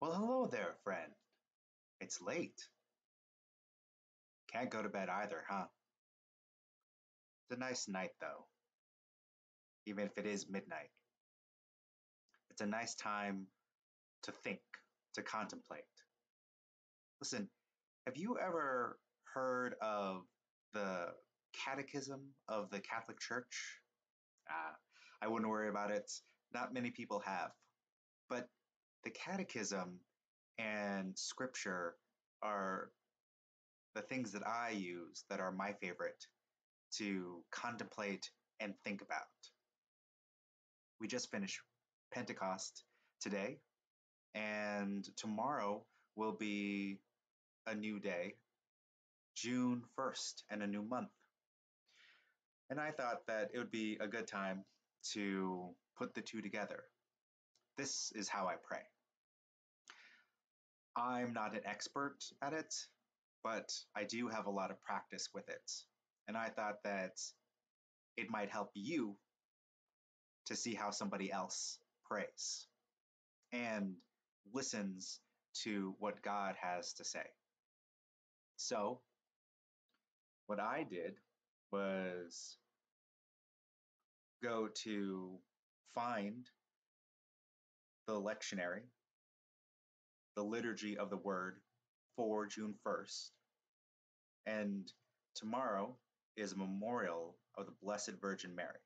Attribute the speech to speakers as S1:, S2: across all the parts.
S1: Well, hello there, friend. It's late. Can't go to bed either, huh? It's a nice night, though, even if it is midnight. It's a nice time to think, to contemplate. Listen, have you ever heard of the Catechism of the Catholic Church? Ah, I wouldn't worry about it. Not many people have. But the Catechism and Scripture are the things that I use that are my favorite to contemplate and think about. We just finished Pentecost today, and tomorrow will be a new day, June 1st, and a new month. And I thought that it would be a good time to put the two together. This is how I pray. I'm not an expert at it, but I do have a lot of practice with it. And I thought that it might help you to see how somebody else prays and listens to what God has to say. So, what I did was go to find the lectionary, the liturgy of the word for June 1st, and tomorrow is a memorial of the Blessed Virgin Mary.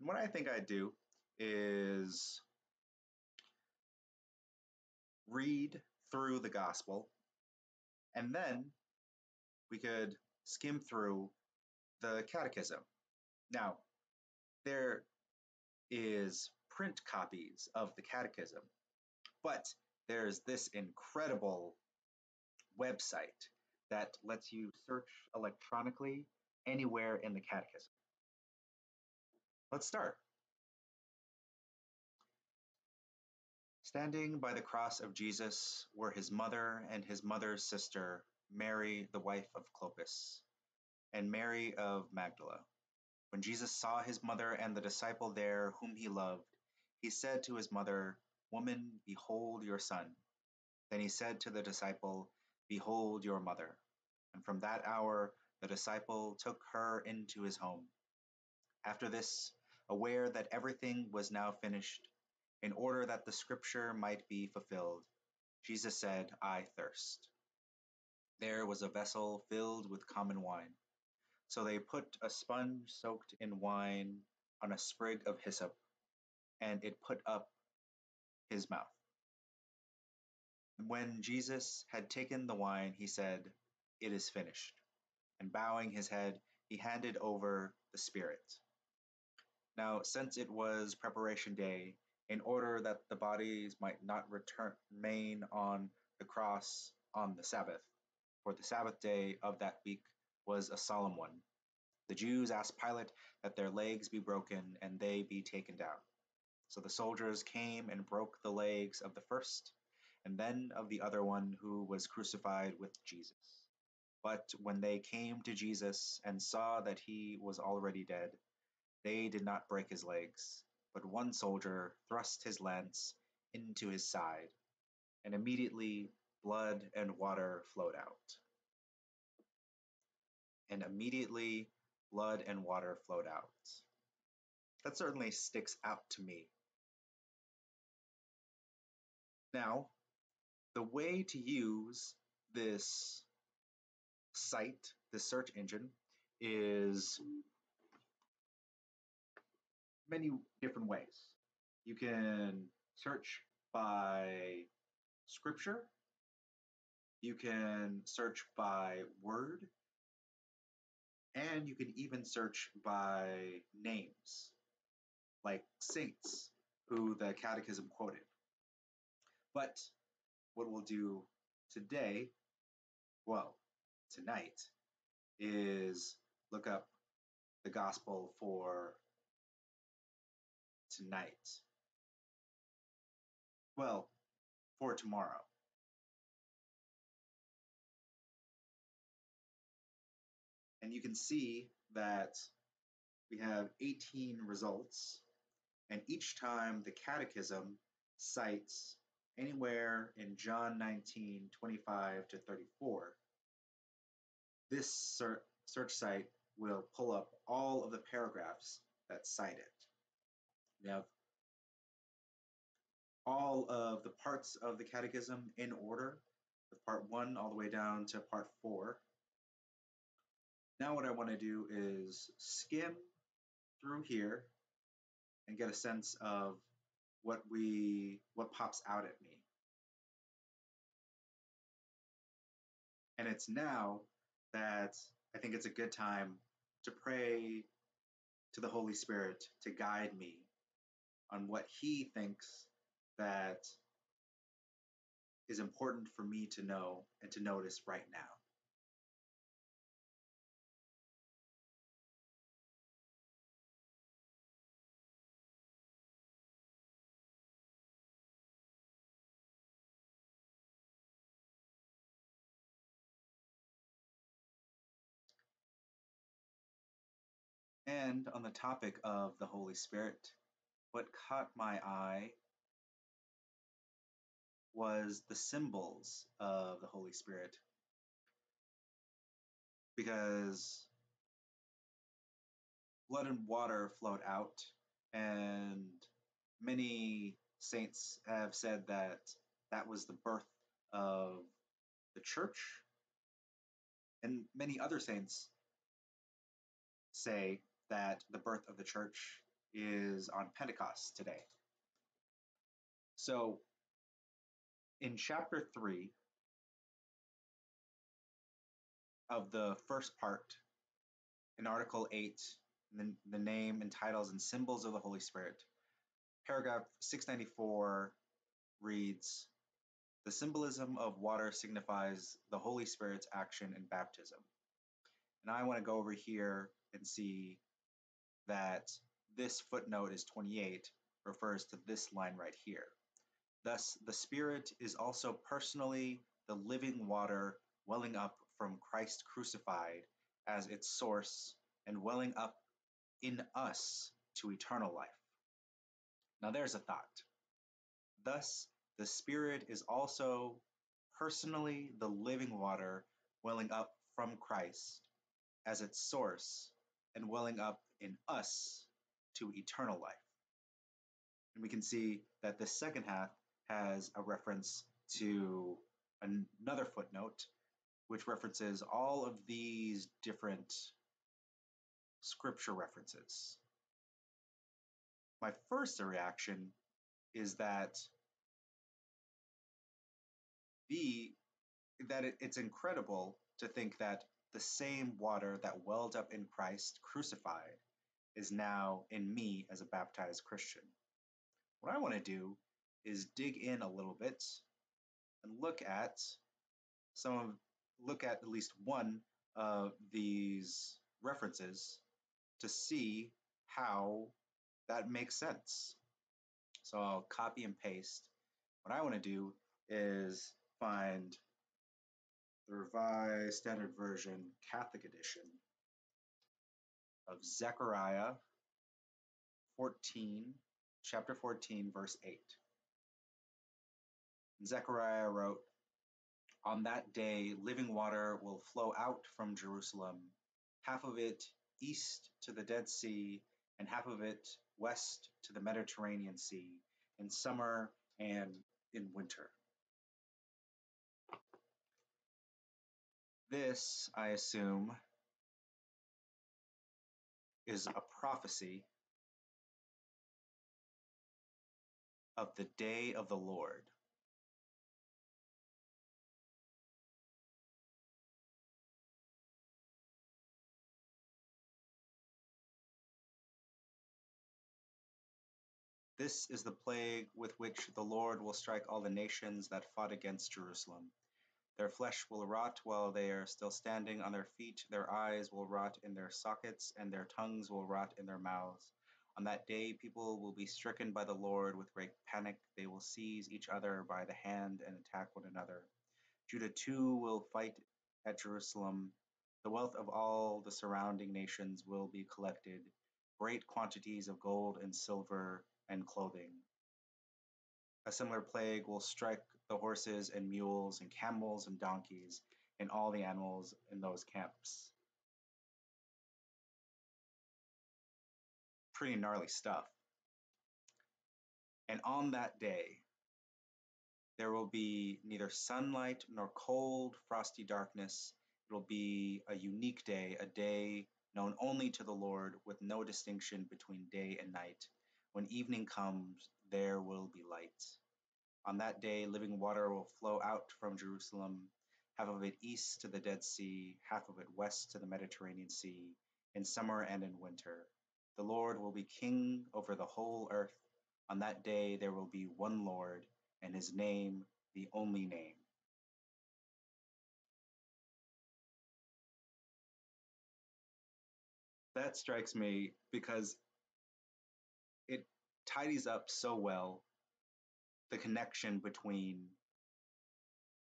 S1: And what I think I'd do is read through the gospel and then we could skim through the catechism. Now, there is print copies of the catechism, but there's this incredible website that lets you search electronically anywhere in the catechism. Let's start. Standing by the cross of Jesus were his mother and his mother's sister, Mary, the wife of Clopas, and Mary of Magdala. When Jesus saw his mother and the disciple there whom he loved, he said to his mother, Woman, behold your son. Then he said to the disciple, Behold your mother. And from that hour the disciple took her into his home. After this, aware that everything was now finished, in order that the scripture might be fulfilled, Jesus said, I thirst. There was a vessel filled with common wine. So they put a sponge soaked in wine on a sprig of hyssop, and it put up his mouth. When Jesus had taken the wine, he said, It is finished. And bowing his head, he handed over the Spirit. Now, since it was preparation day, in order that the bodies might not return, remain on the cross on the Sabbath, for the Sabbath day of that week was a solemn one. The Jews asked Pilate that their legs be broken and they be taken down. So the soldiers came and broke the legs of the first, and then of the other one who was crucified with Jesus. But when they came to Jesus and saw that he was already dead, they did not break his legs, but one soldier thrust his lance into his side, and immediately blood and water flowed out and immediately blood and water flowed out. That certainly sticks out to me. Now, the way to use this site, this search engine, is many different ways. You can search by scripture, you can search by word, and you can even search by names, like saints who the Catechism quoted. But what we'll do today, well, tonight, is look up the Gospel for tonight. Well, for tomorrow. And you can see that we have 18 results, and each time the catechism cites anywhere in John 19, 25 to 34, this search site will pull up all of the paragraphs that cite it. We have all of the parts of the catechism in order, with part one all the way down to part four. Now what I want to do is skim through here and get a sense of what we what pops out at me. And it's now that I think it's a good time to pray to the Holy Spirit to guide me on what He thinks that is important for me to know and to notice right now. On the topic of the Holy Spirit, what caught my eye was the symbols of the Holy Spirit. Because blood and water flowed out, and many saints have said that that was the birth of the church. And many other saints say that the birth of the church is on Pentecost today. So, in chapter 3 of the first part, in Article 8, the, the name and titles and symbols of the Holy Spirit, paragraph 694 reads The symbolism of water signifies the Holy Spirit's action in baptism. And I want to go over here and see that this footnote is 28 refers to this line right here. Thus, the Spirit is also personally the living water welling up from Christ crucified as its source and welling up in us to eternal life. Now, there's a thought. Thus, the Spirit is also personally the living water welling up from Christ as its source and welling up in us to eternal life. And we can see that the second half has a reference to another footnote, which references all of these different scripture references. My first reaction is that the that it, it's incredible to think that the same water that welled up in Christ crucified is now in me as a baptized Christian. What I want to do is dig in a little bit and look at some of, look at at least one of these references to see how that makes sense. So I'll copy and paste. What I want to do is find the Revised Standard Version Catholic Edition of Zechariah 14, chapter 14, verse 8. Zechariah wrote, On that day, living water will flow out from Jerusalem, half of it east to the Dead Sea, and half of it west to the Mediterranean Sea, in summer and in winter. This, I assume, is a prophecy of the day of the Lord. This is the plague with which the Lord will strike all the nations that fought against Jerusalem. Their flesh will rot while they are still standing on their feet, their eyes will rot in their sockets, and their tongues will rot in their mouths. On that day, people will be stricken by the Lord with great panic. They will seize each other by the hand and attack one another. Judah too will fight at Jerusalem. The wealth of all the surrounding nations will be collected, great quantities of gold and silver and clothing. A similar plague will strike the horses and mules and camels and donkeys and all the animals in those camps. Pretty gnarly stuff. And on that day, there will be neither sunlight nor cold, frosty darkness. It will be a unique day, a day known only to the Lord, with no distinction between day and night. When evening comes, there will be light. On that day, living water will flow out from Jerusalem, half of it east to the Dead Sea, half of it west to the Mediterranean Sea, in summer and in winter. The Lord will be king over the whole earth. On that day, there will be one Lord, and his name the only name. That strikes me because it tidies up so well the connection between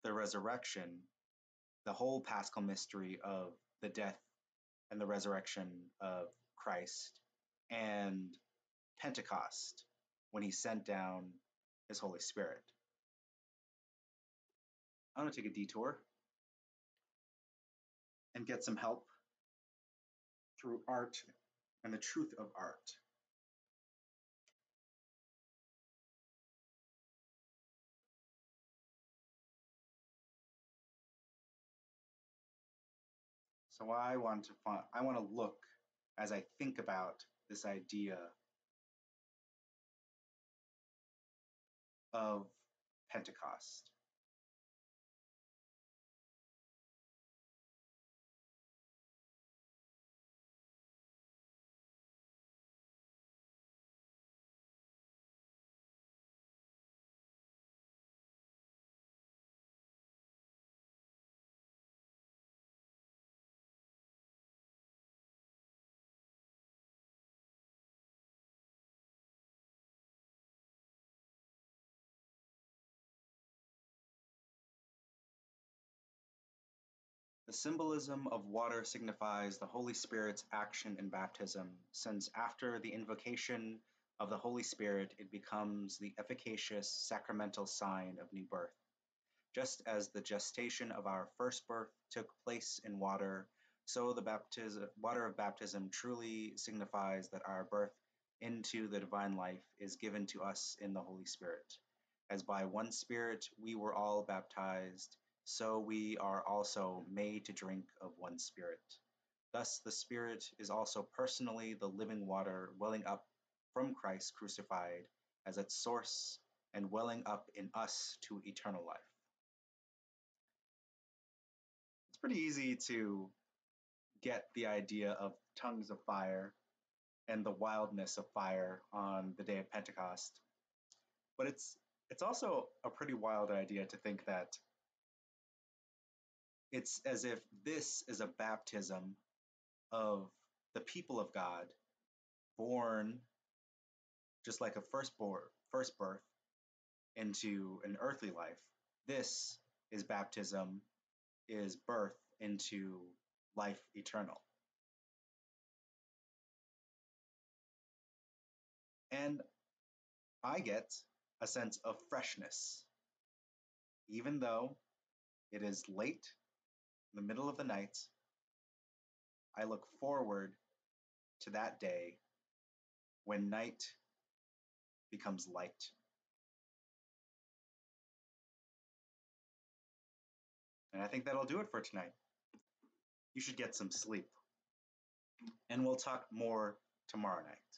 S1: the resurrection, the whole paschal mystery of the death and the resurrection of Christ, and Pentecost when he sent down his Holy Spirit. I'm going to take a detour and get some help through art and the truth of art. So I want to find, I want to look as I think about this idea of Pentecost. The symbolism of water signifies the Holy Spirit's action in baptism, since after the invocation of the Holy Spirit, it becomes the efficacious sacramental sign of new birth. Just as the gestation of our first birth took place in water, so the water of baptism truly signifies that our birth into the divine life is given to us in the Holy Spirit. As by one Spirit we were all baptized so we are also made to drink of one Spirit. Thus, the Spirit is also personally the living water welling up from Christ crucified as its source and welling up in us to eternal life. It's pretty easy to get the idea of tongues of fire and the wildness of fire on the day of Pentecost. But it's it's also a pretty wild idea to think that it's as if this is a baptism of the people of God born just like a firstborn first birth into an earthly life. This is baptism is birth into life eternal. And I get a sense of freshness. Even though it is late the middle of the night, I look forward to that day when night becomes light. And I think that'll do it for tonight. You should get some sleep. And we'll talk more tomorrow night.